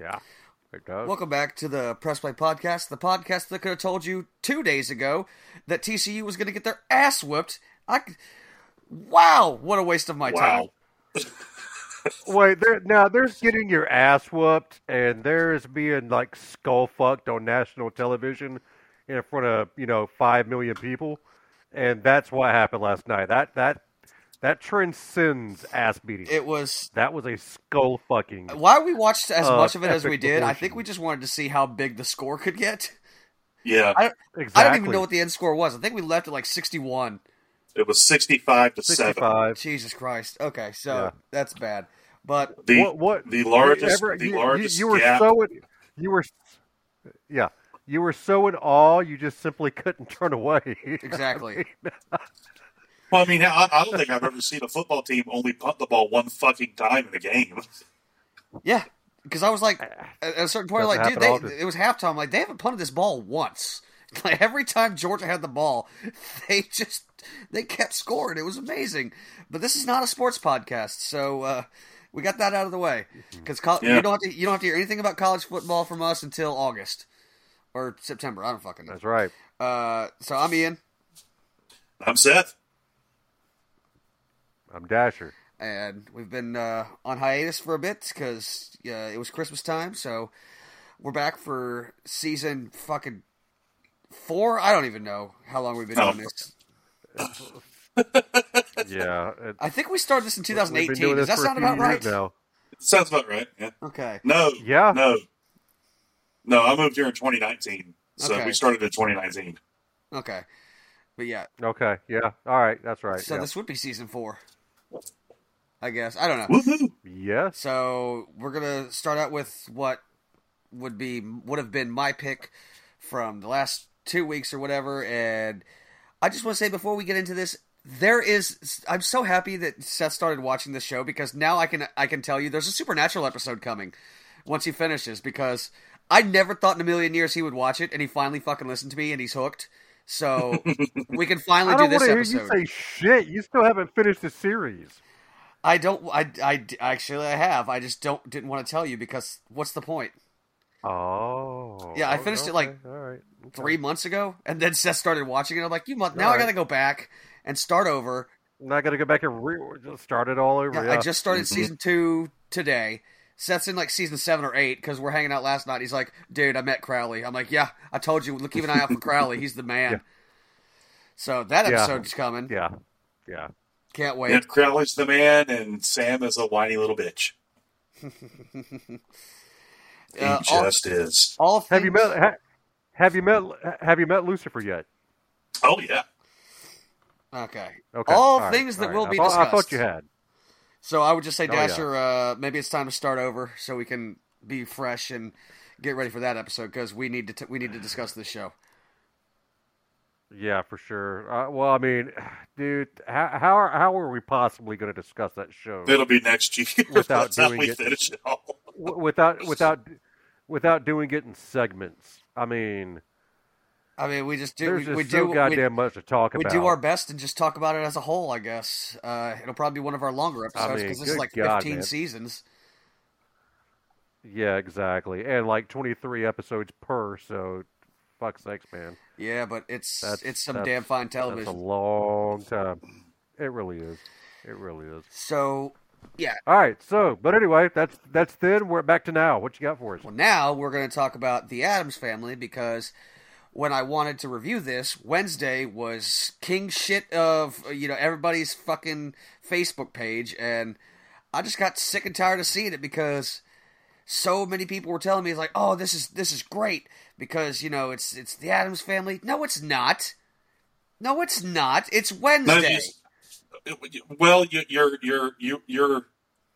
Yeah, it does. Welcome back to the Press Play Podcast, the podcast that could have told you two days ago that TCU was going to get their ass whooped. I, wow, what a waste of my time. Wait, there, now there's getting your ass whooped, and there's being like skull fucked on national television in front of you know five million people, and that's what happened last night. That that that transcends ass beating. It was that was a skull fucking. why we watched as Uh, much of it as we epic did. I think we just wanted to see how big the score could get. Yeah, I, Exactly. I don't even know what the end score was. I think we left at like sixty-one. it was sixty-five to seven. Jesus Christ. Okay, so Yeah. that's bad. But The what, what the largest ever- the you, largest you, you were gap. so in, you were yeah you were so in awe you just simply couldn't turn away Exactly. well, I mean, I, I don't think I've ever seen a football team only punt the ball one fucking time in a game. yeah, because I was like, at a certain point, Doesn't like, dude, they, often. it was halftime. Like, they haven't punted this ball once. Like every time Georgia had the ball, they just they kept scoring. It was amazing. But this is not a sports podcast, so uh, we got that out of the way. Because Yeah. you don't have to you don't have to hear anything about college football from us until August or September. I don't fucking know. that's right Uh, so I'm Ian, I'm Seth. I'm dasher and we've been uh, on hiatus for a bit because uh, it was Christmas time. So we're back for season fucking four. I don't even know how long we've been Oh. doing this. yeah it, I think we started this in 2018. doing Does that sound about right? years now. Sounds about right. Yeah. Okay. No. Yeah. No. No, I moved here in 2019, so Okay. we started in 2019. Okay. But yeah, okay yeah all right that's right so yeah. this would be season four. I guess. I don't know. Woohoo! yes So we're gonna start out with what would be would have been my pick from the last two weeks or whatever, and I just want to say before we get into this, there is I'm so happy that Seth started watching this show because now I can I can tell you there's a supernatural episode coming once he finishes because I never thought in a million years he would watch it, and he finally fucking listened to me and he's hooked. So we can finally i do this episode. you say shit you still haven't finished the series I don't. I, I actually I have. I just don't didn't want to tell you because what's the point? oh Yeah, I okay, finished it, like, right okay. Three months ago, and then Seth started watching it. I'm like, you must, now I got to go back and start over. I'm not gonna go back and re- just start it all over Yeah, yeah, I just started Mhm. season two today. Seth's in like season seven or eight because we're hanging out last night. He's like, dude, I met Crowley. I'm like, yeah, I told you. Look, keep an eye out for Crowley. He's the man. Yeah. So that Yeah. episode's coming. yeah yeah Can't wait. Yeah, Crowley's the man, and Sam is a whiny little bitch. He Uh, all, just is. all things, have you met ha, have you met have you met lucifer yet Oh yeah. Okay. Okay. All right, things that all will right. be I thought, I thought you had. So I would just say, Oh, yeah. Dasher, uh, maybe it's time to start over so we can be fresh and get ready for that episode because we need to t- we need to discuss this show. Yeah, for sure. Uh, well, I mean, dude, how how are, how are we possibly going to discuss that show It'll be next year Without by the time doing we it. finish it all. Without without without doing it in segments? I mean, I mean, we just do there's we, just we so do goddamn much to talk we, we do our best and just talk about it as a whole. I guess uh, it'll probably be one of our longer episodes mean, because this is like God, fifteen man. seasons. Yeah, exactly, and like twenty three episodes per. So, fuck sakes, man, Yeah, but it's That's- it's some damn fine television. that's a long time. It really is. It really is. So yeah, All right. So, but anyway, that's that's then. We're back to now. What you got for us? Well, now we're going to talk about the Addams family because when I wanted to review this, Wednesday was king shit of you know everybody's fucking Facebook page, and I just got sick and tired of seeing it because so many people were telling me it's like, oh, this is this is great because you know it's it's the Addams family. No, it's not. No, it's not. It's No, Wednesday. you- well, you, you're you're you, you're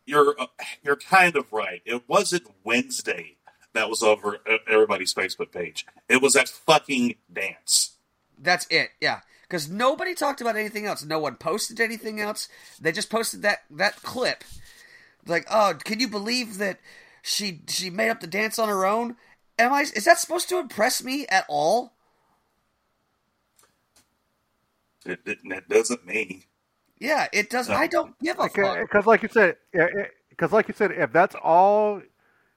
you're uh, you're kind of right. It wasn't Wednesday that was over uh, everybody's Facebook page. It was that fucking dance. That's it. Yeah, because nobody talked about anything else. No one posted anything else. They just posted that that clip. Like, oh, can you believe that she she made up the dance on her own? Am I? Is that supposed to impress me at all? It, it, it doesn't me. Yeah, it does. I don't give a fuck. Because, like you said, because like you said, if that's all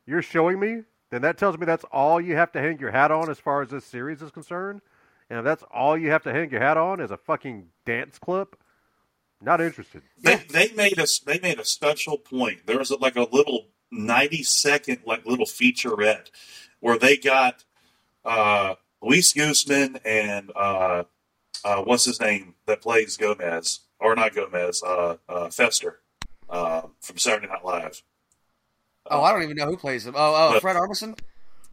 you're showing me, then that tells me that's all you have to hang your hat on as far as this series is concerned. And if that's all you have to hang your hat on is a fucking dance clip, not interested. They, they made a they made a special point. There was like a little ninety second like little featurette where they got uh, Luis Guzman and uh, uh, what's his name that plays Gomez or not Gomez, uh, uh, Fester uh, from Saturday Night Live. Oh, I don't even know who plays him. Oh, oh, Fred Armisen.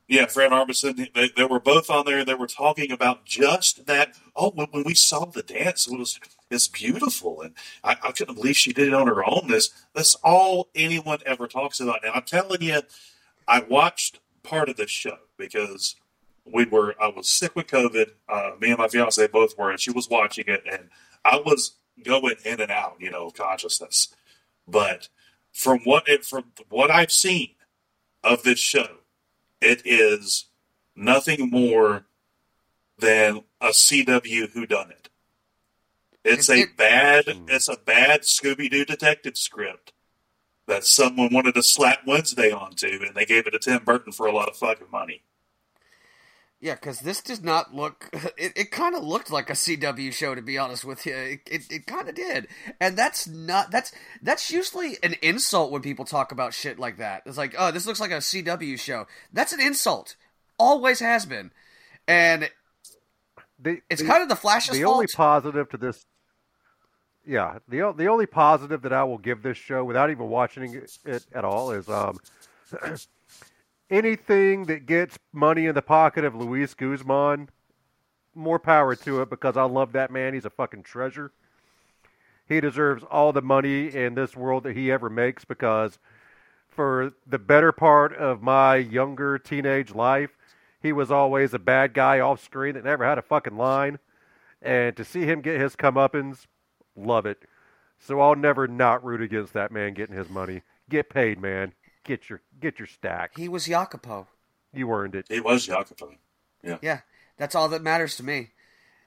Yeah, Fred Armisen. They, they were both on there. They were talking about just that. Oh, when, when we saw the dance, it was it's beautiful, and I, I couldn't believe she did it on her own. This that's all anyone ever talks about. And I'm telling you, I watched part of this show because we were. I was sick with COVID. Uh, me and my fiance both were, and she was watching it, and I was going in and out, you know, of consciousness. But from what it, from what I've seen of this show, it is nothing more than a CW whodunit. It's It- It's a bad, hmm. it's a bad Scooby Doo detective script that someone wanted to slap Wednesday onto, and they gave it to Tim Burton for a lot of fucking money. Yeah, because this does not look. It, it kind of looked like a CW show, to be honest with you. It, it, it kind of did, and that's not. That's that's usually an insult when people talk about shit like that. It's like, oh, this looks like a CW show. That's an insult. Always has been, and The, it's the- kind of the Flash's the fault. only positive to this yeah the the only positive that I will give this show without even watching it, it at all is um anything that gets money in the pocket of Luis Guzman more power to it because I love that man he's a fucking treasure he deserves all the money in this world that he ever makes because for the better part of my younger teenage life he was always a bad guy off screen that never had a fucking line and to see him get his comeuppance, love it. So I'll never not root against that man getting his money. Get paid, man. Get your get your stack. he was Jacopo. You earned it. It was Jacopo. Yeah, Yeah. that's all that matters to me.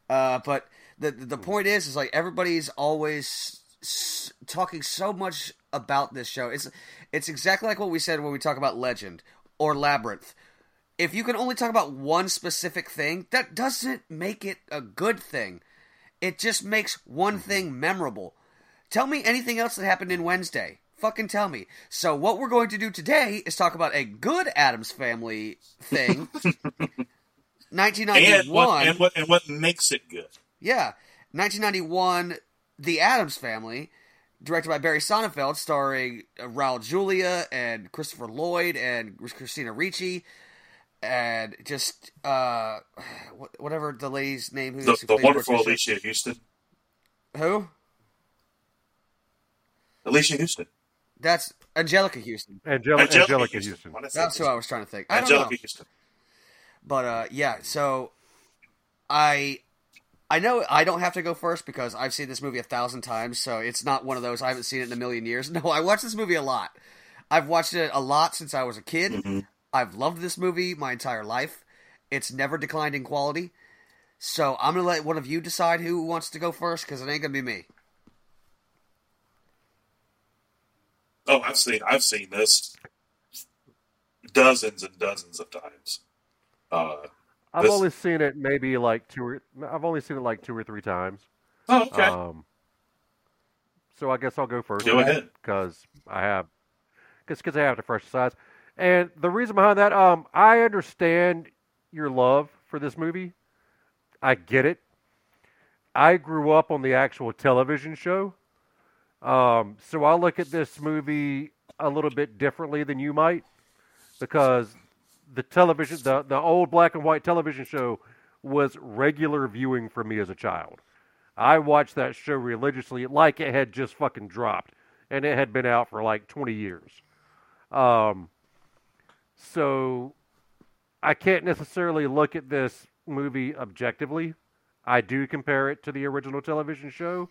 Uh, but the the hmm. point is, is like everybody's always s- talking so much about this show. It's it's exactly like what we said when we talk about Legend or Labyrinth. If you can only talk about one specific thing, that doesn't make it a good thing. It just makes one mm-hmm. thing memorable. Tell me anything else that happened in mm-hmm. Wednesday. Fucking tell me. So what we're going to do today is talk about a good Addams Family thing. And 1991. what, and what and what makes it good? Yeah, 1991, The Addams Family, directed by Barry Sonnenfeld, starring uh, Raul Julia and Christopher Lloyd and Christina Ricci, and just uh, whatever the lady's name who's The, the wonderful Alicia Huston. Who? Alicia Huston. That's Anjelica Huston. Anjelica, Anjelica Huston. Why did I say That's who I was trying to think. I don't Anjelica know. Huston. But uh, yeah, so I I know I don't have to go first because I've seen this movie a thousand times, so it's not one of those I haven't seen it in a million years. No, I watched this movie a lot. I've watched it a lot since I was a kid. Mhm. I've loved this movie my entire life. It's never declined in quality. So I'm gonna let one of you decide who wants to go first because it ain't gonna be me. Oh, I've seen I've seen this dozens and dozens of times. Uh, I've This- only seen it maybe like two or I've only seen it like two or three times. oh, okay. Um, so I guess I'll go first. Go ahead. because I have because I have the fresh size. And the reason behind that, um, I understand your love for this movie. I get it. I grew up on the actual television show, um, so I look at this movie a little bit differently than you might, because the television, the the old black and white television show, was regular viewing for me as a child. I watched that show religiously, like it had just fucking dropped, and it had been out for like 20 years. Um, so I can't necessarily look at this movie objectively. I do compare it to the original television show,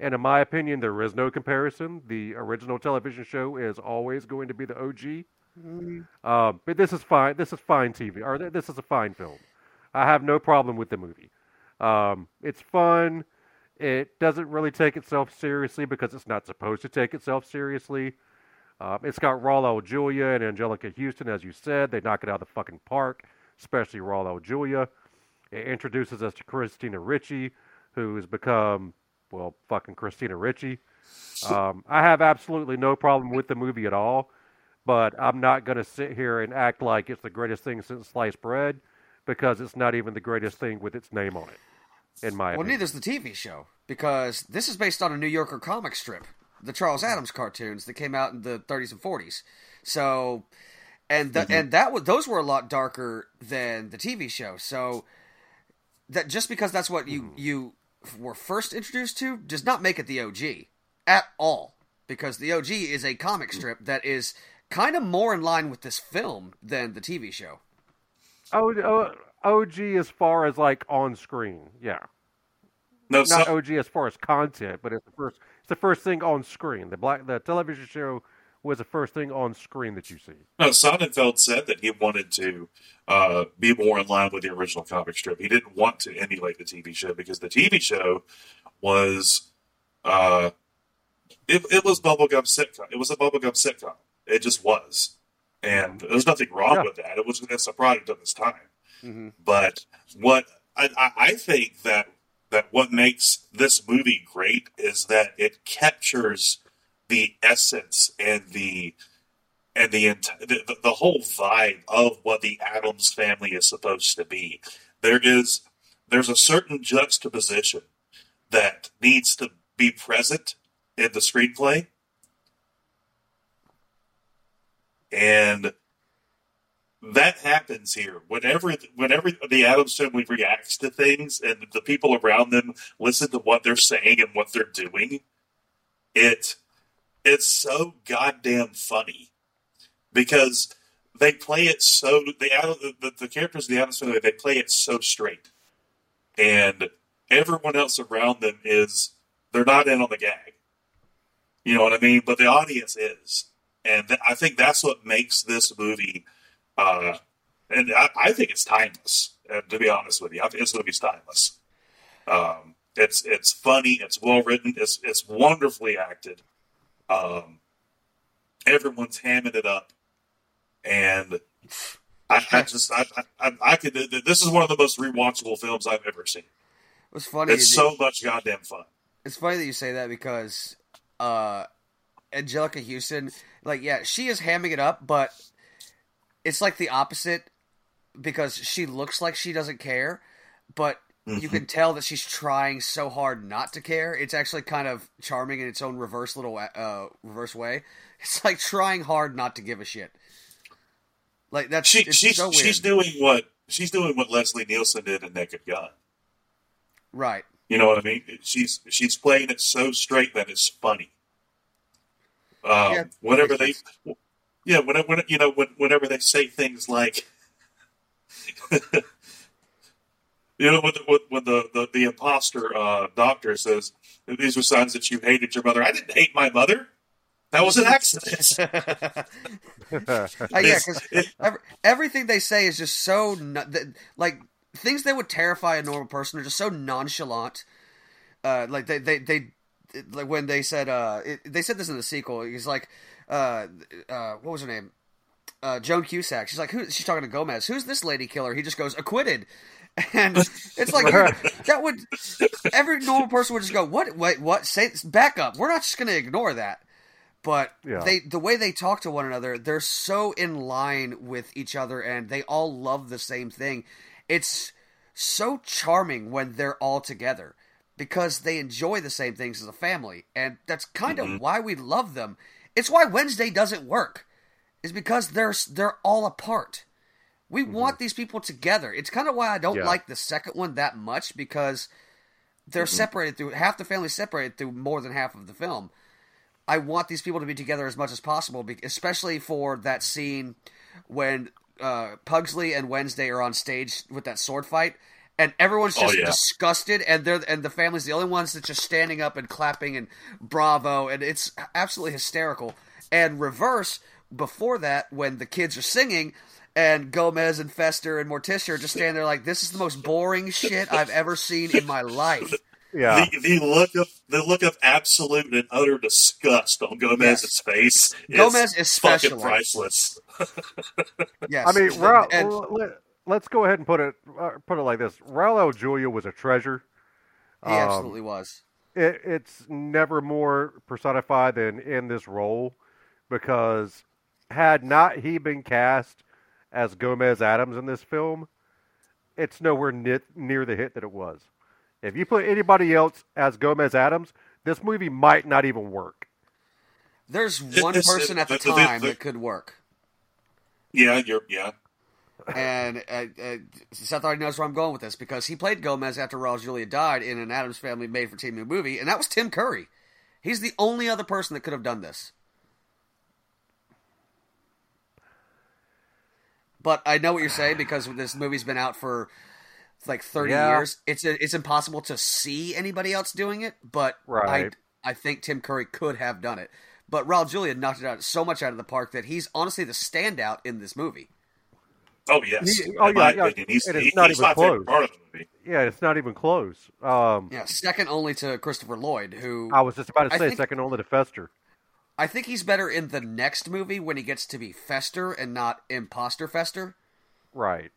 and in my opinion, there is no comparison. The original television show is always going to be the OG. Um, but this is fine. This is fine TV, or th- this is a fine film. I have no problem with the movie. Um, it's fun. It doesn't really take itself seriously because it's not supposed to take itself seriously. Uh, it's got Raul Julia and Anjelica Huston, as you said. They knock it out of the fucking park, especially Raul Julia. It introduces us to Christina Ricci, who has become, well, fucking Christina Ricci. Um, I have absolutely no problem with the movie at all, but I'm not going to sit here and act like it's the greatest thing since sliced bread because it's not even the greatest thing with its name on it, in my Well, opinion. neither's the TV show because this is based on a New Yorker comic strip, the Charles hmm. Addams cartoons that came out in the 30s and 40s. So, and the, mm-hmm. and that was those were a lot darker than the TV show. So that just because that's what you hmm. you were first introduced to does not make it the OG at all. Because the OG is a comic strip that is kind of more in line with this film than the TV show. O- O- OG as far as like on screen, yeah. No, Not so, OG as far as content, but it's the first. It's the first thing on screen. The black the television show was the first thing on screen that you see. no. Sonnenfeld said that he wanted to uh, be more in line with the original comic strip. He didn't want to emulate the TV show because the TV show was, uh, it, it was bubblegum sitcom. It was a bubblegum sitcom. It just was, and there's nothing wrong Yeah. with that. It was it's a product of its time. Mm-hmm. But what I, I, I think that that what makes this movie great is that it captures the essence and the and the, the the- whole vibe of what the Addams family is supposed to be. There is there's a certain juxtaposition that needs to be present in the screenplay, and that happens here. Whenever whenever the Addams family reacts to things and the people around them listen to what they're saying and what they're doing, it it's so goddamn funny because they play it so the the, the characters of the family they play it so straight, and everyone else around them is they're not in on the gag. You know what I mean? But the audience is, and th- I think that's what makes this movie. Uh, and I, I think it's timeless. Uh, to be honest with you, I think this movie's timeless. Um, it's it's funny. It's well written. It's it's wonderfully acted. Um, everyone's hamming it up, and I, I just I, I I could. This is one of the most rewatchable films I've ever seen. What's funny It's so much goddamn fun. it's funny that you say that because uh Anjelica Huston, like yeah, she is hamming it up, but it's like the opposite because she looks like she doesn't care, but you can tell that she's trying so hard not to care. It's actually kind of charming in its own reverse little uh reverse way. It's like trying hard not to give a shit. Like that's She she's so she's doing what she's doing what Leslie Nielsen did in Naked Gun. right. You know what I mean? She's she's playing it so straight that it's funny. Um, Yeah, whenever they, yeah, whenever when, you know when, whenever they say things like, you know, when the, when- when the the, the imposter uh, doctor says these are signs that you hated your mother. I didn't hate my mother. That was an accident. Uh, yeah, because every, everything they say is just so like things that would terrify a normal person are just so nonchalant. Uh, like they they they like when they said uh it, they said this in the sequel. He's like uh uh what was her name uh Joan Cusack. She's like who she's talking to Gomez. Who's this lady killer? He just goes acquitted. And it's like that would every normal person would just go what wait what? Say back up. We're not just going to ignore that. But Yeah. they the way they talk to one another they're so in line with each other and they all love the same thing. It's so charming when they're all together because they enjoy the same things as a family. And that's kind of mm-hmm. why we love them. It's why wednesday doesn't work is because they're they're all apart we want these people together it's kind of why i don't Yeah. like the second one that much because they're separated through half the family separated through more than half of the film I want these people to be together as much as possible, especially for that scene when uh, Pugsley and Wednesday are on stage with that sword fight, and everyone's Oh, just yeah. disgusted, and they're and the family's the only ones that's just standing up and clapping and bravo, and it's absolutely hysterical. And reverse before that, when the kids are singing. And Gomez and Fester and Morticia are just standing there like, this is the most boring shit I've ever seen in my life. Yeah. The, the look of the look of absolute and utter disgust on Gomez's face Gomez is especially. fucking priceless. Yes, I mean, And- Ra- and- let, us go ahead and put it uh, put it like this: Raul Julia was a treasure. he Um, absolutely was. it, it's never more personified than in this role because had not he been cast as Gomez Addams in this film, it's nowhere near, near the hit that it was. If you put anybody else as Gomez Addams, this movie might not even work. There's one it's- person at the it- the- time the- that could work, Yeah, you're yeah. and uh, uh, Seth already knows where I'm going with this because he played Gomez after Raul Julia died in an Addams Family made for TV movie, and that was Tim Curry. He's the only other person that could have done this. But I know what you're saying because this movie's been out for like 30 Yeah. years. It's it's impossible to see anybody else doing it, but Right. I I think Tim Curry could have done it. But Raul Julia knocked it out so much out of the park that he's honestly the standout in this movie. Oh yes. He- oh, yeah, yeah. he's, And it's he- not he's even my close. part of the movie. Yeah, it's not even close. Um, Yeah, second only to Christopher Lloyd, who I was just about to say think- second only to Fester. I think he's better in the next movie when he gets to be Fester and not Imposter Fester, Right.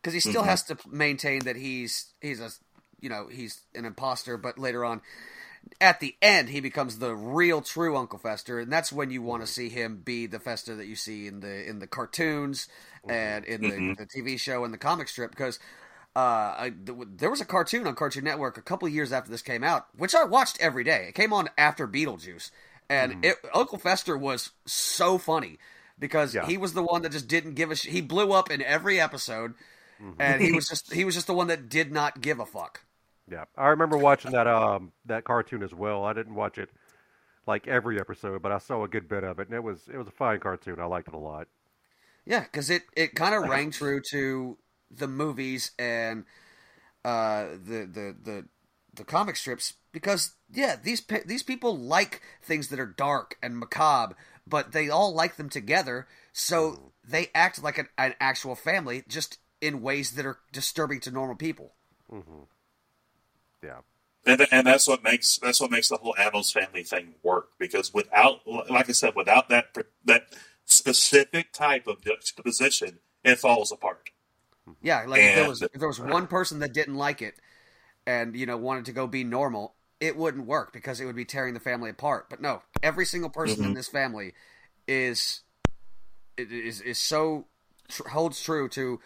because he still mm-hmm. has to maintain that he's he's a you know he's an imposter, but later on. At the end, he becomes the real, true Uncle Fester, and that's when you want to mm-hmm. see him be the Fester that you see in the in the cartoons and in the, mm-hmm. the TV show and the comic strip. Because uh, I, there was a cartoon on Cartoon Network a couple years after this came out, which I watched every day. It came on after Beetlejuice, and it, Uncle Fester was so funny because Yeah. he was the one that just didn't give a sh- he blew up in every episode, and he was just he was just the one that did not give a fuck. Yeah, I remember watching that um that cartoon as well. I didn't watch it like every episode, but I saw a good bit of it, and it was it was a fine cartoon. I liked it a lot. Yeah, because it, it kind of rang true to the movies and uh, the, the the the comic strips because yeah these these people like things that are dark and macabre, but they all like them together, so they act like an, an actual family, just in ways that are disturbing to normal people. Mm-hmm. Yeah, And, and that's what makes that's what makes the whole Addams family thing work because without like I said without that that specific type of juxtaposition it falls apart. Yeah, like if there was if there was one person that didn't like it and you know wanted to go be normal, it wouldn't work because it would be tearing the family apart. But no, every single person in mm-hmm. this family is it is is so tr- holds true to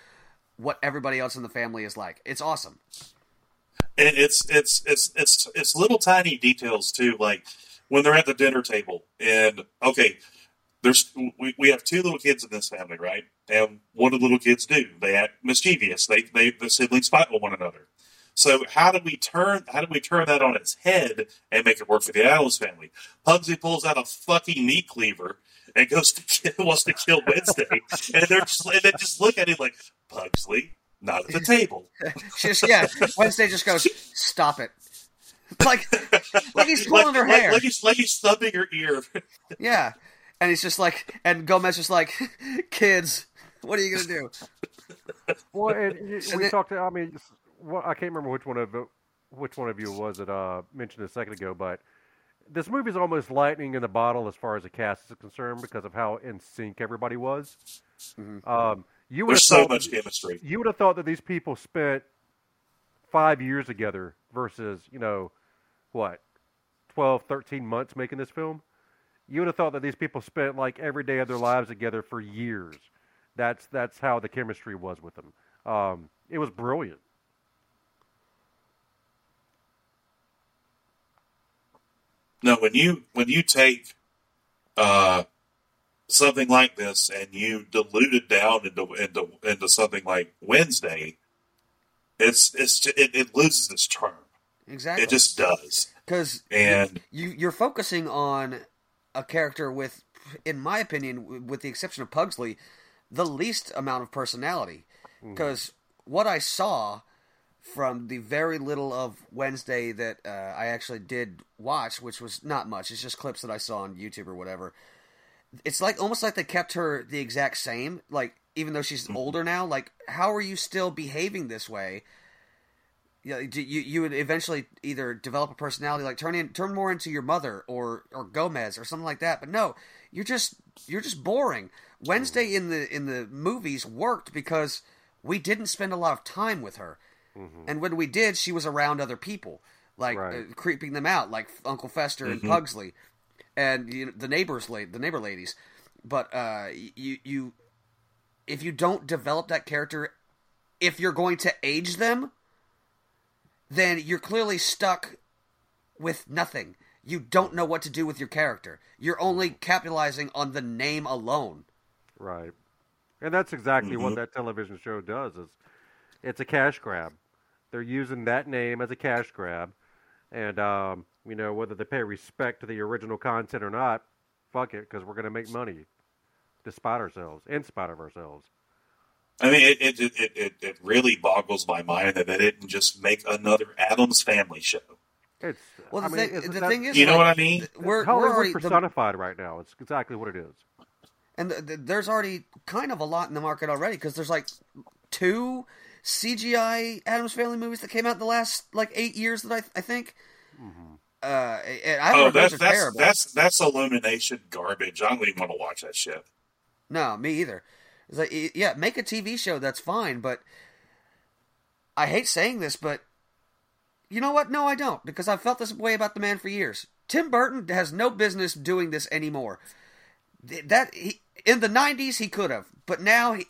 what everybody else in the family is like. It's awesome. And it's it's it's it's it's little tiny details too, like when they're at the dinner table and okay, there's we, we have two little kids in this family, right? And what do little kids do? They act mischievous. They they the siblings fight with one another. So how do we turn how do we turn that on its head and make it work for the Addams family? Pugsley pulls out a fucking meat cleaver and goes to kill, wants to kill Wednesday, and they're just and they just look at him like Pugsley, not at the table. Just yeah, Wednesday just goes, "Stop it." Like like he's pulling her like, hair. Like he's like he's thumbing her ear. Yeah. And he's just like and Gomez just like, "Kids, what are you going to do?" well, and, And we then- talked. To, I mean, s- well, I can't remember which one of the- which one of you was that uh, mentioned a second ago, but this movie is almost lightning in the bottle as far as the cast is concerned because of how in sync everybody was. Mhm. Um, you would have There's so thought- much chemistry. you would have thought that these people spent five years together versus, you know, what, 12, 13 months making this film? You would have thought that these people spent like every day of their lives together for years. That's that's how the chemistry was with them. Um, it was brilliant. No, when you when you take uh, something like this and you dilute it down into into, into something like Wednesday, it's it's it, it loses its charm. Exactly. It just does. cuz And you you're focusing on a character with in my opinion with the exception of Pugsley the least amount of personality because what I saw from the very little of Wednesday that uh, I actually did watch which was not much. It's just clips that I saw on YouTube or whatever. It's like almost like they kept her the exact same like even though she's older now like how are you still behaving this way? Yeah, you you would eventually either develop a personality like turn in turn more into your mother or or Gomez or something like that. But no, you're just you're just boring. Wednesday in the in the movies worked because we didn't spend a lot of time with her, Mm-hmm. and when we did, she was around other people, like Right. uh, creeping them out, like Uncle Fester and Pugsley, and you know, the neighbors, la- the neighbor ladies. But uh, you you if you don't develop that character, if you're going to age them, then you're clearly stuck with nothing. You don't know what to do with your character. You're only capitalizing on the name alone. Right. And that's exactly what Mhm. that television show does is it's a cash grab. They're using that name as a cash grab. And um, you know, whether they pay respect to the original content or not, fuck it, because we're gonna make money despite ourselves, in spite of ourselves. I mean, it it, it, it it really boggles my mind that they didn't just make another Addams Family show. It's Well, the I mean, thing, the that's- thing is, You know like, what I mean? th- We're, we're Hollywood already the, personified right now. It's exactly what it is. and th th there's already kind of a lot in the market already because there's like two CGI Addams Family movies that came out in the last like eight years that I, I think. Uh, and I Oh, heard that's those are that's terrible. that's that's illumination garbage. I don't even want to watch that shit. No, me either. It's like, yeah, make a TV show. That's fine, but I hate saying this, but you know what? No, I don't, because I've felt this way about the man for years. Tim Burton has no business doing this anymore. That he, in the '90s he could have, but now he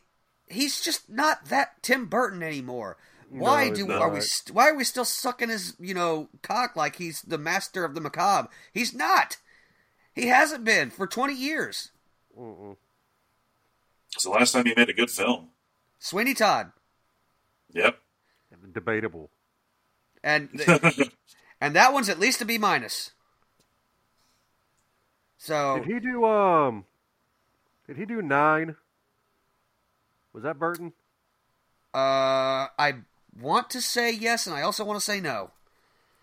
he's just not that Tim Burton anymore. Why No, do not. are we st- why are we still sucking his you know cock like he's the master of the macabre? He's not. He hasn't been for 20 years. Mm-mm. It's the last time he made a good film. Sweeney Todd. Yep. Debatable. and and that one's at least a B minus. So Did he do um? Did he do nine? Was that Burton? uh, I want to say yes, and I also want to say no.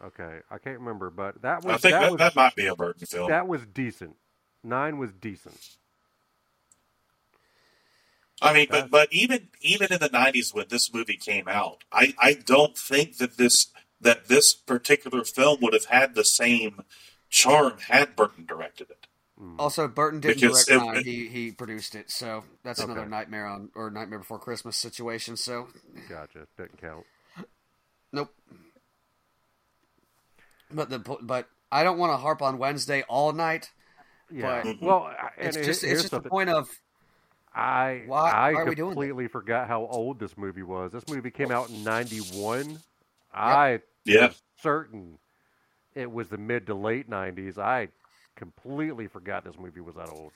Okay, I can't remember, but that was I think that, that, was that might be a Burton film. that was decent. Nine was decent. I mean, but but even even in the '90s when this movie came out, I I don't think that this that this particular film would have had the same charm had Burton directed it. Hmm. Also, Burton didn't Because direct it- Nine; it- he he produced it. So that's Okay. another Nightmare on or Nightmare Before Christmas situation. So Gotcha. Didn't count. nope. But the but I don't want to harp on Wednesday all night. Yeah. But- well, It's just here's it's just the point of I Why- I why are doing completely forgot how old this movie was. This movie came out in '91. I Yeah. certain it was the mid to late '90s. I completely forgot this movie was that old.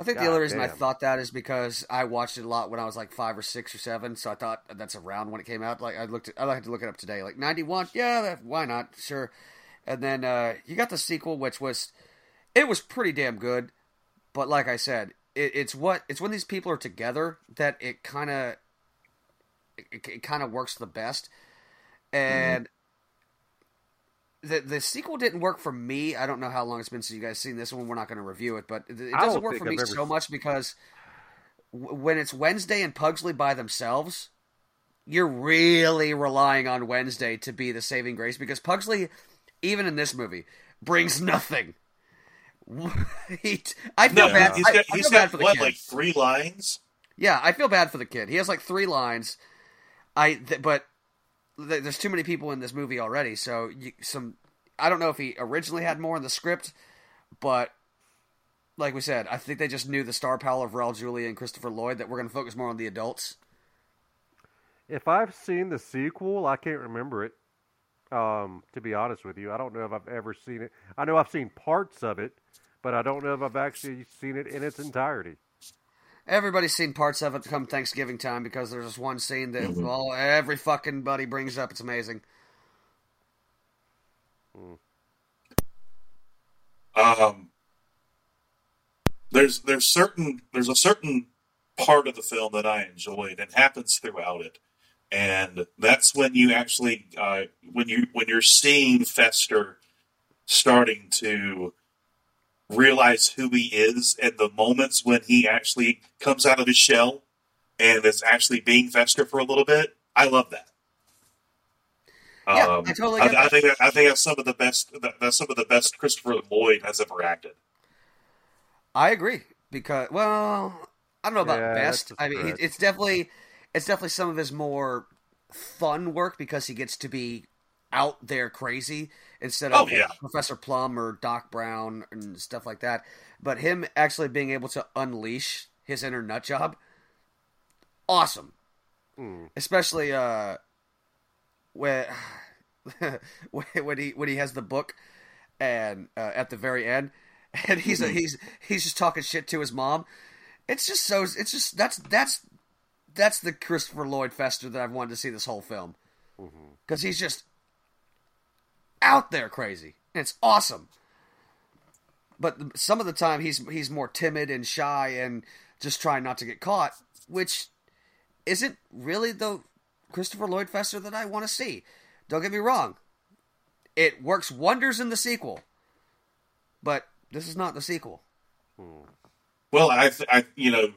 I think the only reason I thought that is because I watched it a lot when I was like five or six or seven, so I thought that's around when it came out. Like I looked, at, I had to look it up today. Like ninety one, yeah, that, why not? Sure. And then uh, you got the sequel, which was it was pretty damn good, but like I said, it, it's what it's when these people are together that it kind of it, it kind of works the best, and. The, the sequel didn't work for me. I don't know how long it's been since you guys seen this one. We're not going to review it, but it, it doesn't work for me I've ever so s- much because w- when it's Wednesday and Pugsley by themselves, you're really relying on Wednesday to be the saving grace because Pugsley, even in this movie, brings nothing. he, I feel No, bad. He's got I he's feel bad got for the what kid. like three lines. Yeah, I feel bad for the kid. He has like three lines. I th- but th- there's too many people in this movie already. So you, some I don't know if he originally had more in the script, but like we said, I think they just knew the star power of Raul Julia and Christopher Lloyd that we're going to focus more on the adults. If I've seen the sequel, I can't remember it. Um, to be honest with you, I don't know if I've ever seen it. I know I've seen parts of it, but I don't know if I've actually seen it in its entirety. Everybody's seen parts of it come Thanksgiving time because there's this one scene that well every fucking buddy brings up. It's amazing. Um, there's there's certain there's a certain part of the film that I enjoyed and happens throughout it, and that's when you actually uh, when you when you're seeing Fester starting to realize who he is and the moments when he actually comes out of his shell and is actually being Fester for a little bit. I love that. Yeah, Um, I totally I, get I that. think that I think that's some of the best. that- That's some of the best Christopher Lloyd has ever acted. I agree because well, I don't know about Yeah, best. I mean, it's definitely it's definitely some of his more fun work because he gets to be out there crazy instead of Oh, yeah. Professor Plum or Doc Brown and stuff like that. But him actually being able to unleash his inner nut job, awesome. Mm. Especially uh, when when he when he has the book and uh, at the very end, and he's Mm-hmm. he's he's just talking shit to his mom. It's just so it's just that's that's that's the Christopher Lloyd Fester that I've wanted to see this whole film Mm-hmm. because he's just out there crazy. And it's awesome. But some of the time he's he's more timid and shy and just trying not to get caught, which isn't really the Christopher Lloyd Fester that I want to see. Don't get me wrong. It works wonders in the sequel. But this is not the sequel. Well, I, th- I you know,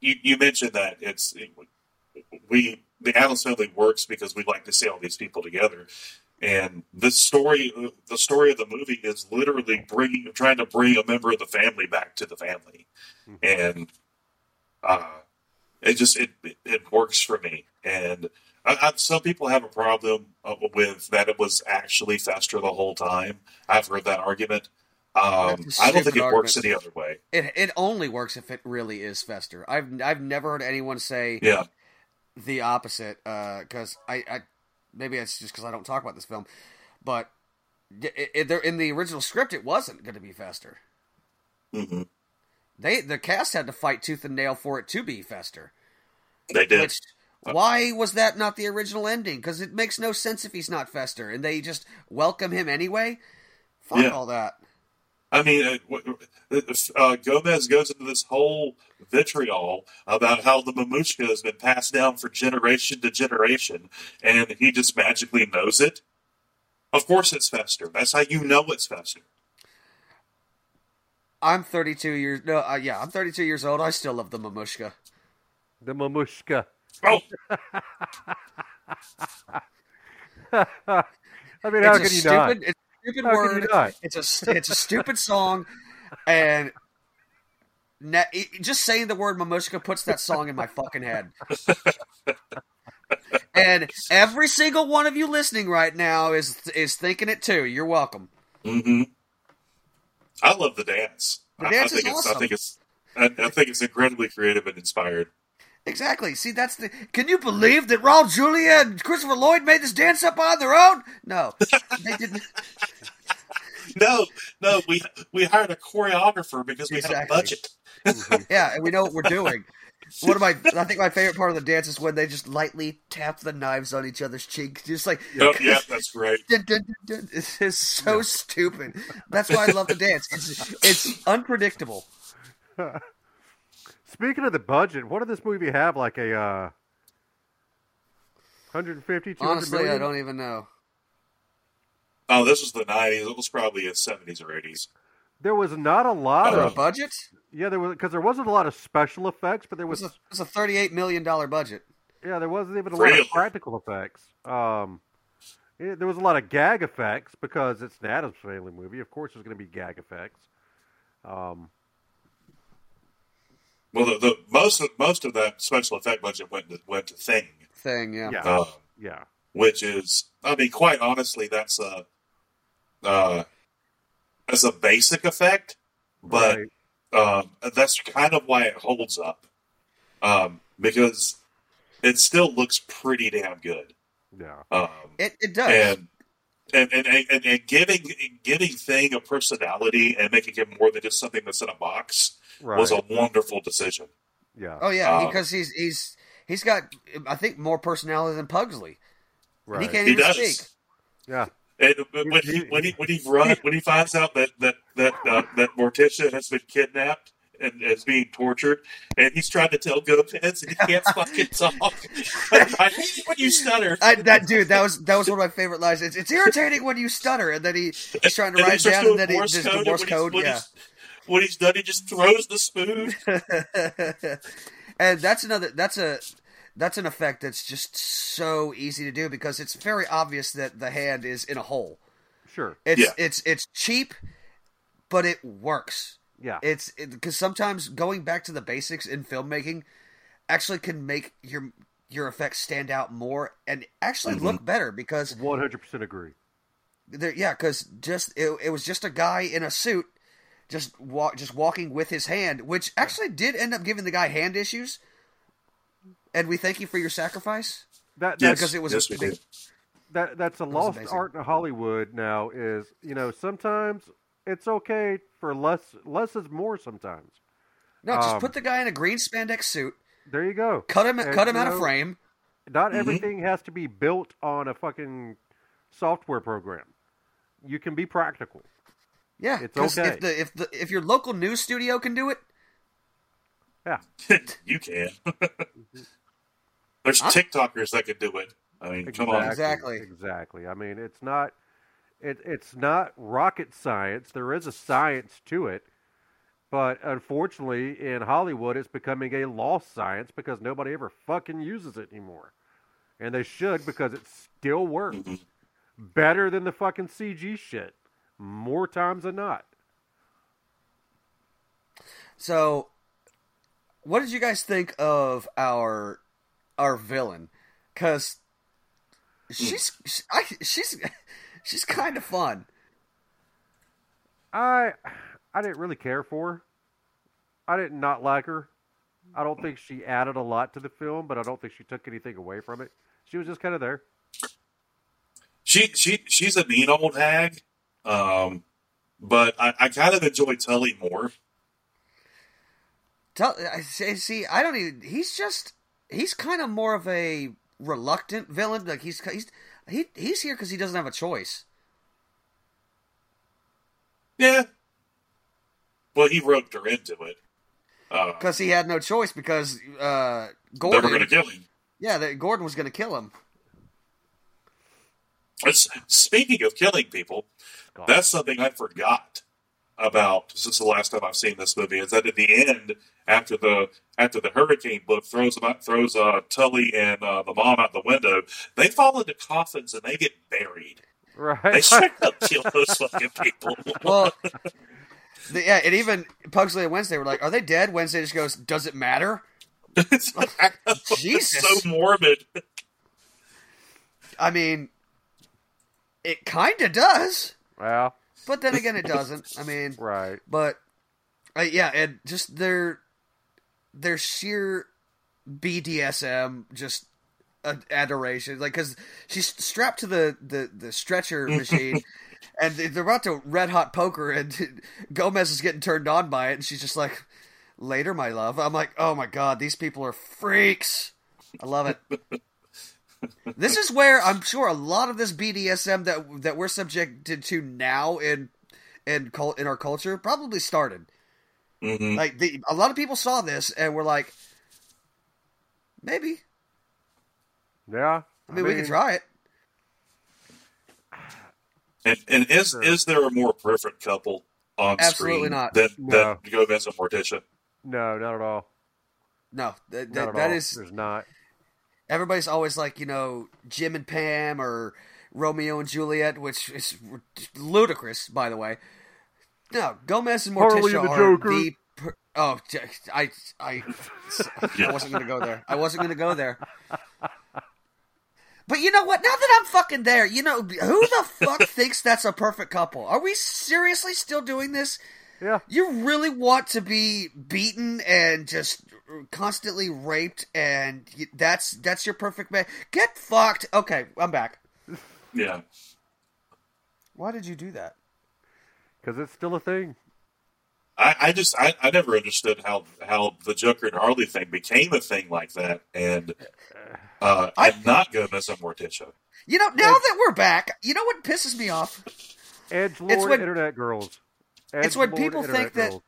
you, you mentioned that it's we the Addams family works because we like to see all these people together, and this story, uh, the story of the movie is literally bringing, trying to bring a member of the family back to the family, and uh, it just it, it it works for me. And I, I, some people have a problem uh, with that it was actually Fester the whole time. I've heard that argument. Um, I don't think it works argument. any other way. It it only works if it really is Fester. I've I've never heard anyone say Yeah. the opposite because I, I maybe it's just because I don't talk about this film, but it, it, in the original script it wasn't going to be Fester. hmm They the cast had to fight tooth and nail for it to be Fester. They did. Which why was that not the original ending? Because it makes no sense if he's not Fester, and they just welcome him anyway. Fuck Yeah. all that. I mean, uh, uh, Gomez goes into this whole vitriol about how the mamushka has been passed down for generation to generation, and he just magically knows it. Of course, it's Fester. That's how you know it's Fester. I'm 32 years. No, uh, yeah, I'm 32 years old. I still love the mamushka. The mamushka. Oh, I mean, how it's a can you not? stupid, It's a stupid How word. It's a it's a stupid song, and ne- just saying the word mamushka puts that song in my fucking head. and every single one of you listening right now is is thinking it too. You're welcome. hmm I love the dance. The dance I, is think it's, I think it's. I, I think it's incredibly creative and inspired. Exactly. See, that's the. Can you believe that Raul Julia and Christopher Lloyd made this dance up on their own? No, they didn't. No, no, we we hired a choreographer because we Exactly. had a budget. Mm-hmm. Yeah, and we know what we're doing. One of my, I think my favorite part of the dance is when they just lightly tap the knives on each other's cheeks, just like Oh, yeah, that's great. Dun, dun, dun, dun. It's it's so stupid. That's why I love the dance. It's it's unpredictable. Speaking of the budget, what did this movie have? Like a uh, 150, 200 Honestly, I million? don't even know. Oh, this was the '90s. It was probably in '70s or '80s. There was not a lot For a of budget, yeah, there was because there wasn't a lot of special effects, but there it was was a, it was a thirty-eight million dollar budget. yeah, there wasn't even a lot of practical effects. Um, yeah, there was a lot of gag effects because it's an Addams Family movie. Of course, there's going to be gag effects. Um, Well, the, the most of most of that special effect budget went to, went to Thing, Thing, yeah. yeah, uh, yeah, which is, I mean, quite honestly, that's a uh, as a basic effect, but right. um, that's kind of why it holds up um, because it still looks pretty damn good. yeah, Um, It it does. and and, and, and and giving giving thing a personality and making it more than just something that's in a box right, was a wonderful decision. yeah, oh yeah, um, because he's he's he's got I think more personality than Pugsley. And right, He can't He even does. speak. yeah, And when he when he when he run when he finds out that that that uh, that Morticia has been kidnapped and is being tortured, and he's trying to tell Gomez and he can't fucking talk. I hate it when you stutter. I, that dude, that was that was one of my favorite lines. It's, it's irritating when you stutter, and then he he's trying to And write down, and then he Morse just code, the Morse code. when Yeah, he's- When he's done, he just throws the spoon. and that's another. That's a that's an effect that's just so easy to do because it's very obvious that the hand is in a hole. Sure. It's Yeah. it's it's cheap, but it works. Yeah. It's because sometimes going back to the basics in filmmaking actually can make your your effects stand out more and actually Mm-hmm. look better because One hundred percent agree. there, yeah, because just it, it was just a guy in a suit, just walk, just walking with his hand, which actually did end up giving the guy hand issues. And we thank you for your sacrifice. That Yes, that's because it was yes, a we big- did. that that's a was lost art in Hollywood now. Is you know sometimes it's okay for less. Less is more sometimes. No, just Um, put the guy in a green spandex suit, There you go. cut him, And, cut him you out of frame. Not Mhm. everything has to be built on a fucking software program. You can be practical. Yeah, It's 'cause okay. if the if the if your local news studio can do it, Yeah. you can. There's I'm- TikTokers that can do it. I mean, come on. Exactly. Exactly. I mean, it's not it, it's not rocket science. There is a science to it. But unfortunately, in Hollywood, it's becoming a lost science because nobody ever fucking uses it anymore. And they should because it still works. Mhm. Better than the fucking CG shit. More times than not. So, what did you guys think of our our villain? Because she's she- I, she's she's kind of fun. I I didn't really care for her. I did not like her. I don't think she added a lot to the film, but I don't think she took anything away from it. She was just kind of there. She she she's a mean old hag, um, but I, I kind of enjoy Tully more. Tell I say, see, I don't even. He's just he's kind of more of a reluctant villain. Like he's he's he he's here because he doesn't have a choice. Yeah. Well, he roped her into it. Uh, Because he had no choice because uh, they were Gordon. going to kill him. yeah, that Gordon was going to kill him. It's, speaking of killing people, God. that's something I forgot about since the last time I've seen this movie. Is that at the end, after the after the hurricane book throws them out, throws uh, Tully and uh, the mom out the window, they fall into coffins and they get buried. Right, they right. straight up kill those fucking people. Well, the, yeah, and even Pugsley and Wednesday were like, "Are they dead?" Wednesday just goes, "Does it matter?" it's like, Jesus. so morbid. I mean, it kind of does, well, but then again, it doesn't. I mean, right. but uh, yeah, and just their their sheer BDSM, just uh, adoration, like because she's strapped to the the the stretcher machine. And they're about to red hot poker, and Gomez is getting turned on by it, and she's just like, "Later, my love." I'm like, "Oh my god, these people are freaks." I love it. This is where I'm sure a lot of this BDSM that that we're subjected to now in in cult in our culture probably started. hmm Like the, a lot of people saw this and were like, maybe. Yeah. I mean, we can try it. And, and is Sure. is there a more perfect couple on Absolutely screen not. than, No. than Gomez and Morticia? No, not at all. No, that, Not that, at that all. is There's not. Everybody's always like you know Jim and Pam or Romeo and Juliet, which is ludicrous, by the way. No, Gomez and Morticia the are Joker. the. Per- oh, j- I, I, I wasn't gonna go there. I wasn't gonna go there. But you know what? Now that I'm fucking there, you know who the fuck thinks that's a perfect couple? Are we seriously still doing this? Yeah. You really want to be beaten and just constantly raped, and that's that's your perfect man. Get fucked. Okay, I'm back. Yeah. Why did you do that? Because it's still a thing. I, I just I, I never understood how how the Joker and Harley thing became a thing like that, and uh, I- and not Gomez and Morticia. You know, now that we're back, you know what pisses me off? Edge Lord when- Internet Girls. It's when Edgelord people Internet think that- Girls.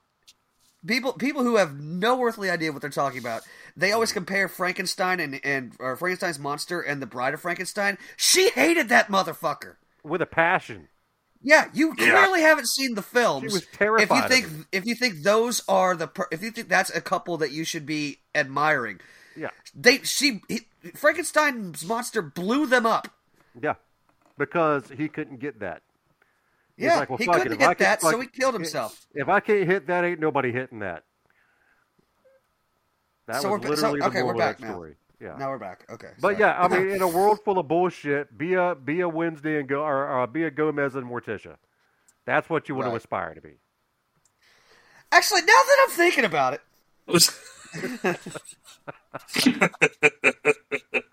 People people who have no earthly idea what they're talking about. They always Hmm. compare Frankenstein and and or Frankenstein's monster and the Bride of Frankenstein. She hated that motherfucker. with a passion. Yeah, you Yeah. clearly haven't seen the films. She was terrified If you think if you think those are the if you think that's a couple that you should be admiring, Yeah. They she he, Frankenstein's monster blew them up. Yeah, because he couldn't get that. He's Yeah, like, well, he fuck it, couldn't if I get can that, so he killed himself. If I can't hit that, ain't nobody hitting that. That So was we're ba- so- literally the okay, we're moral back of that now. story. Yeah. Now we're back. Okay. But sorry. yeah, I mean, in a world full of bullshit, be a be a Wednesday and go or, or be a Gomez and Morticia. That's what you want to Right. aspire to be. actually, now that I'm thinking about it,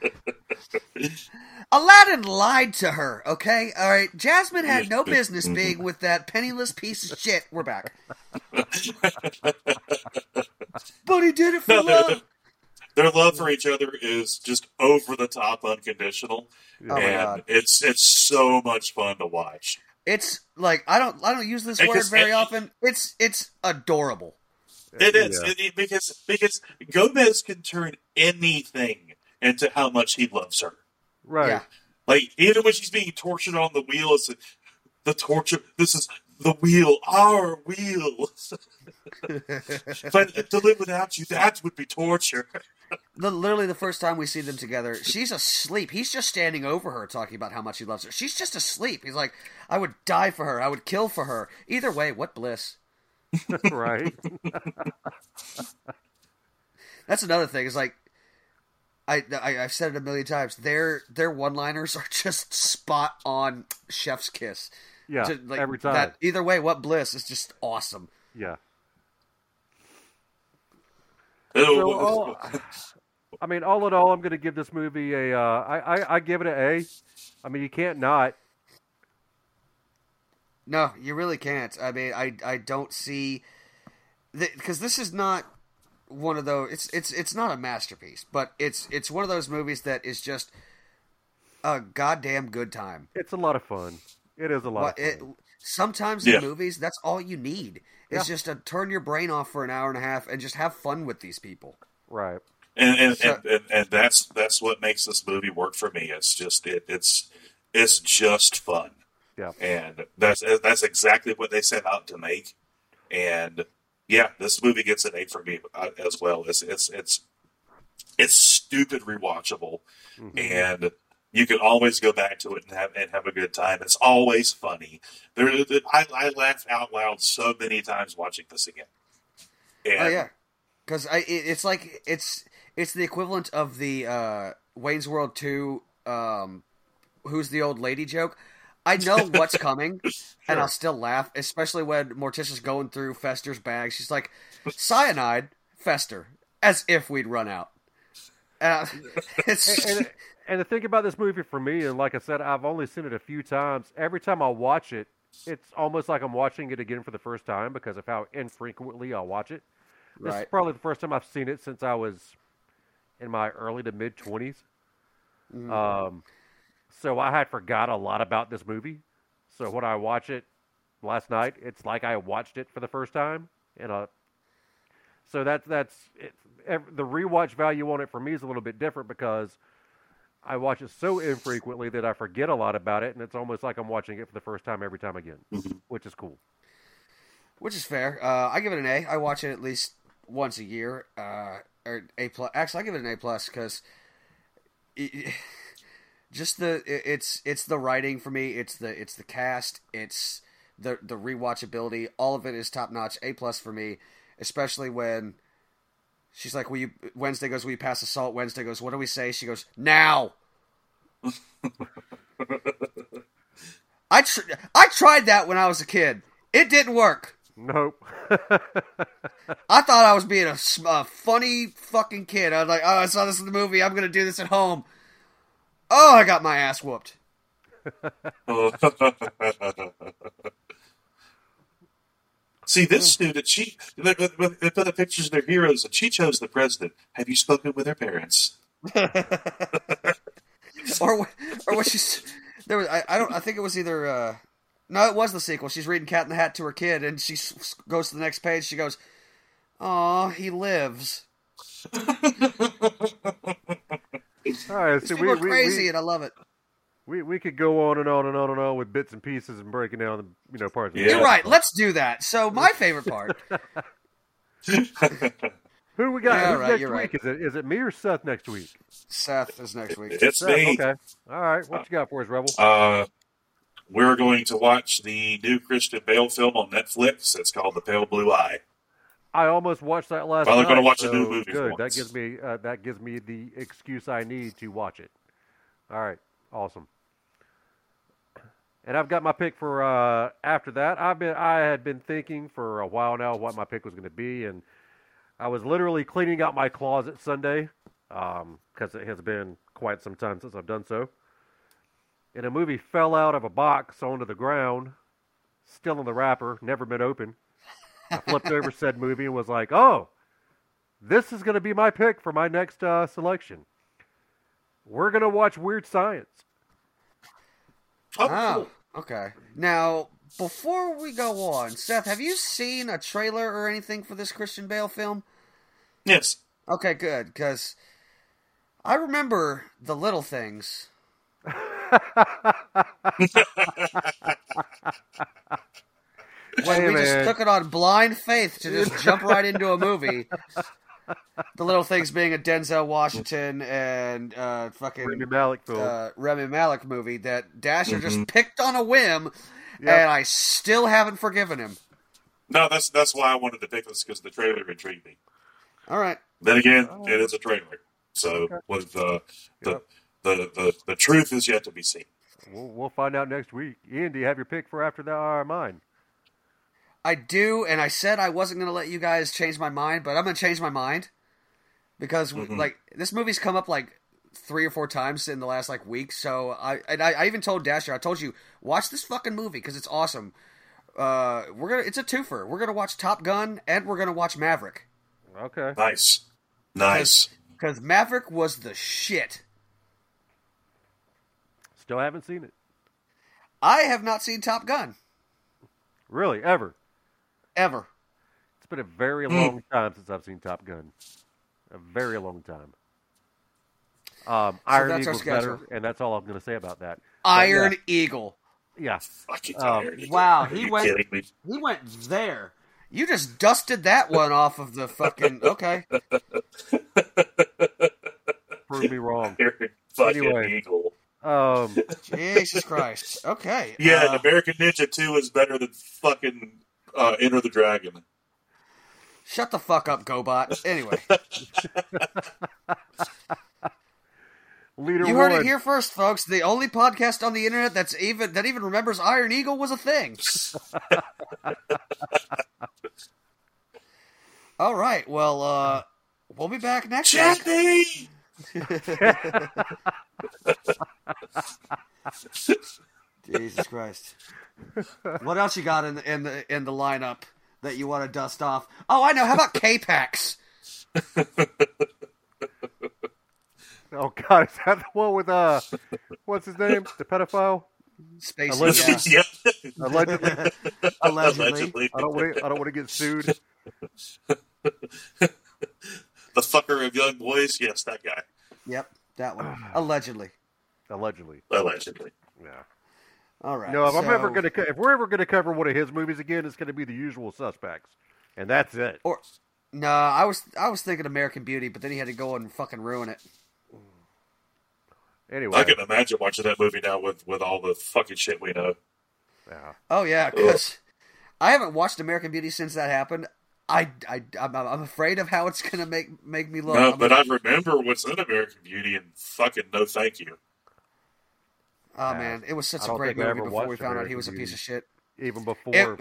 Aladdin lied to her. Okay, all right. Jasmine had no business being with that penniless piece of shit. We're back. but he did it for No, love. Their love for each other is just over the top unconditional. Oh my and God. it's it's so much fun to watch. It's like I don't I don't use this It word very it- often. It's it's adorable. It is Yeah. It- it- because because Gomez can turn anything into how much he loves her. Right. Yeah. Like even when she's being tortured on the wheel, it's the torture. This is the wheel, our wheel. but to live without you, that would be torture. Literally the first time we see them together, she's asleep. He's just standing over her talking about how much he loves her. She's just asleep. He's like, I would die for her. I would kill for her. Either way, what bliss. right. That's another thing. Is like, I, I I've said it a million times. Their their one liners are just spot on. Chef's kiss. Yeah. To, like, every time. That, either way, what bliss is just awesome. Yeah. So all, I mean, all in all, I'm going to give this movie a. Uh, I, I I give it an A. I mean, you can't not. No, you really can't. I mean, I I don't see that because this is not one of those. It's it's it's not a masterpiece, but it's it's one of those movies that is just a goddamn good time. It's a lot of fun. It is a lot What of it, sometimes Yeah. in movies, that's all you need. It's Yeah. just to turn your brain off for an hour and a half and just have fun with these people. Right. and and, So- and, and and that's that's what makes this movie work for me. It's just it, it's it's just fun, Yeah. and that's that's exactly what they set out to make. And yeah, this movie gets an A for me uh, as well. It's it's it's it's stupid rewatchable, Mhm. and you can always go back to it and have and have a good time. It's always funny. There, I, I laugh out loud so many times watching this again. And Oh yeah, because I it, it's like it's it's the equivalent of the uh, Wayne's World two. Um, Who's the old lady joke? I know what's coming, and I'll still laugh, especially when Morticia's going through Fester's bag. She's like, "Cyanide, Fester," as if we'd run out. Uh, it's and, and the thing about this movie for me, and like I said, I've only seen it a few times. Every time I watch it, it's almost like I'm watching it again for the first time because of how infrequently I'll watch it. This is probably the first time I've seen it since I was in my early to mid 20s. Mhm. Um, so I had forgot a lot about this movie. So when I watch it last night, it's like I watched it for the first time. And uh, so that's that's the rewatch value on it for me is a little bit different because I watch it so infrequently that I forget a lot about it, and it's almost like I'm watching it for the first time every time again, Mhm. which is cool. which is fair. Uh, I give it an A. I watch it at least once a year, uh, or A plus. Actually, I give it an A plus because just the it's it's the writing for me. It's the it's the cast. It's the the rewatchability. All of it is top notch. A plus for me, especially when she's like, "Will you?" Wednesday goes, "Will you pass assault?" Wednesday goes, "What do we say?" She goes, "Now." I tr- I tried that when I was a kid. It didn't work. Nope. I thought I was being a funny fucking kid. I was like, oh, I saw this in the movie. I'm going to do this at home. Oh, I got my ass whooped. See, this student, she they, put the pictures of their heroes, and she chose the president. Have you spoken with her parents? or or what she's there was I, I don't I think it was either uh no it was the sequel. She's reading Cat in the Hat to her kid, and she goes to the next page. She goes, "Oh, he lives." All right, These so we, are we, crazy, we, and I love it. we we could go on and on and on and on with bits and pieces and breaking down the you know parts. Of Yeah. the You're right. Let's do that. So my favorite part. Who we got? Yeah, right, next you're week? Is it is it me or Seth next week? Seth is next week. It's Seth, me. okay. All right. What you got for us, Rebel? Uh, we're going to watch the new Christian Bale film on Netflix. It's called The Pale Blue Eye. I almost watched that last Well, I'm gonna watch a new movie Good. for That gives me uh, that gives me the excuse I need to watch it. All right. Awesome. And I've got my pick for uh, after that. I've been I had been thinking for a while now what my pick was going to be, and I was literally cleaning out my closet Sunday because it has been quite some time since I've done so. And a movie fell out of a box onto the ground, still in the wrapper, never been open. I flipped over said movie and was like, "Oh, this is going to be my pick for my next uh, selection. We're going to watch Weird Science." Oh, Oh, cool. okay. Now, before we go on, Seth, have you seen a trailer or anything for this Christian Bale film? Yes. Okay, good, because I remember the little things. when Hey, we just took it on blind faith to just jump right into a movie. The little things being a Denzel Washington and uh, fucking Rami Malek film. uh, Rami Malek movie that Dasher Mhm. just picked on a whim, Yep. and I still haven't forgiven him. No, that's that's why I wanted to pick this because the trailer intrigued me. All right. Then again, Oh. it is a trailer, so Okay. with uh, the, Yep. the the the truth is yet to be seen. We'll, we'll find out next week. Ian, do you have your pick for after that or mine? I do, and I said I wasn't going to let you guys change my mind, but I'm going to change my mind because Mhm. like this movie's come up like three or four times in the last like week. So I and I, I even told Dasher, I told you watch this fucking movie because it's awesome. Uh, we're gonna it's a twofer. We're gonna watch Top Gun and we're gonna watch Maverick Okay. Nice, nice. because Maverick was the shit. Still haven't seen it. I have not seen Top Gun Really, ever. Ever. It's been a very Hmm. long time since I've seen Top Gun. A very long time. Um, Iron that's our Eagle's better, and that's all I'm going to say about that. But Iron Eagle. Yeah. Fucking Oh, Iron Eagle. wow, he went- He went there. You just dusted that one off of the fucking. Okay. Prove me wrong. Iron fucking Anyway. Eagle. Um, Jesus Christ. Okay. Yeah, uh, and American Ninja Two is better than fucking uh, Enter the Dragon. shut the fuck up, GoBot. Anyway, leader you heard one. it here first, folks. The only podcast on the internet that's even that even remembers Iron Eagle was a thing. All right. Well, uh, we'll be back next week. Jackie. Jesus Christ. What else you got in the in the in the lineup that you want to dust off? Oh, I know. How about K-Pax? Oh God, is that the one with uh, what's his name? The pedophile? Spacey. Allegedly. Yeah. yeah. Allegedly. Allegedly. I don't want to. I don't want to get sued. the fucker of young boys. Yes, that guy. Yep, that one. Allegedly. Allegedly. Allegedly. Yeah. All right. No, if I'm ever gonna, co- if we're ever gonna cover one of his movies again, it's gonna be The Usual Suspects, and that's it. Or no, I was I was thinking American Beauty, but then he had to go and fucking ruin it. Anyway. I can imagine watching that movie now with with all the fucking shit we know. Yeah. Oh yeah, because I haven't watched American Beauty since that happened. I I I'm, I'm afraid of how it's gonna make make me look. no, I'm but I gonna- remember what's in American Beauty and fucking no thank you. Oh man, it was such a great movie before we found out he was a piece of shit. Even before It-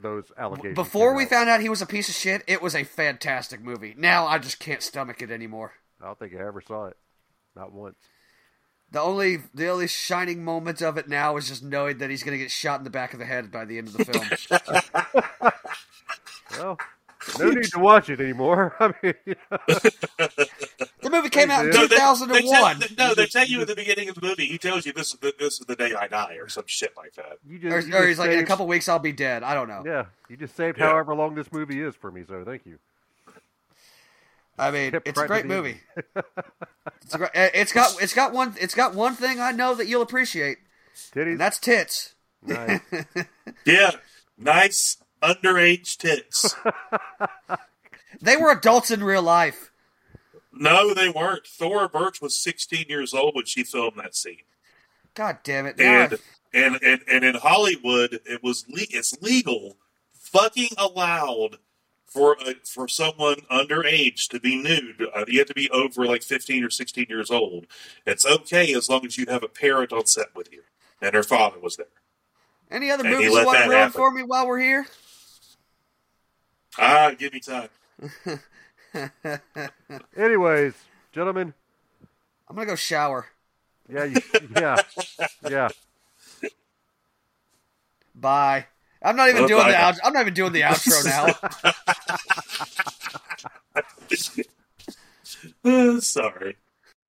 those allegations. Before we out. found out he was a piece of shit, it was a fantastic movie. Now I just can't stomach it anymore. I don't think I ever saw it. Not once. The only the only shining moment of it now is just knowing that he's gonna get shot in the back of the head by the end of the film. Well, no need to watch it anymore. I mean, the movie came out in dude. No, they- 2001. They tell, no, they tell you at the beginning of the movie. He tells you this is the this is the day I die or some shit like that. you or, just, you or just he's like, in a couple weeks I'll be dead. I don't know. Yeah, you just saved Yeah. however long this movie is for me. So thank you. I mean, Skip it's a great movie. it's, a great, it's got it's got one it's got one thing I know that you'll appreciate, Titties. and that's tits. nice. Yeah, nice underage tits. They were adults in real life. No, they weren't. Thora Birch was 16 years old when she filmed that scene. God damn it! And and and, and in Hollywood, it was le- it's legal, fucking allowed for a, for someone underage to be nude. Uh, you have to be over like 15 or 16 years old. It's okay as long as you have a parent on set with you, and her father was there. Any other and movies you want to ruin for me while we're here? Ah, give me time. Anyways, gentlemen, I'm gonna go shower. yeah, you, yeah, yeah. Bye. I'm not even Oh, doing bye. the out- I'm not even doing the outro now. Sorry.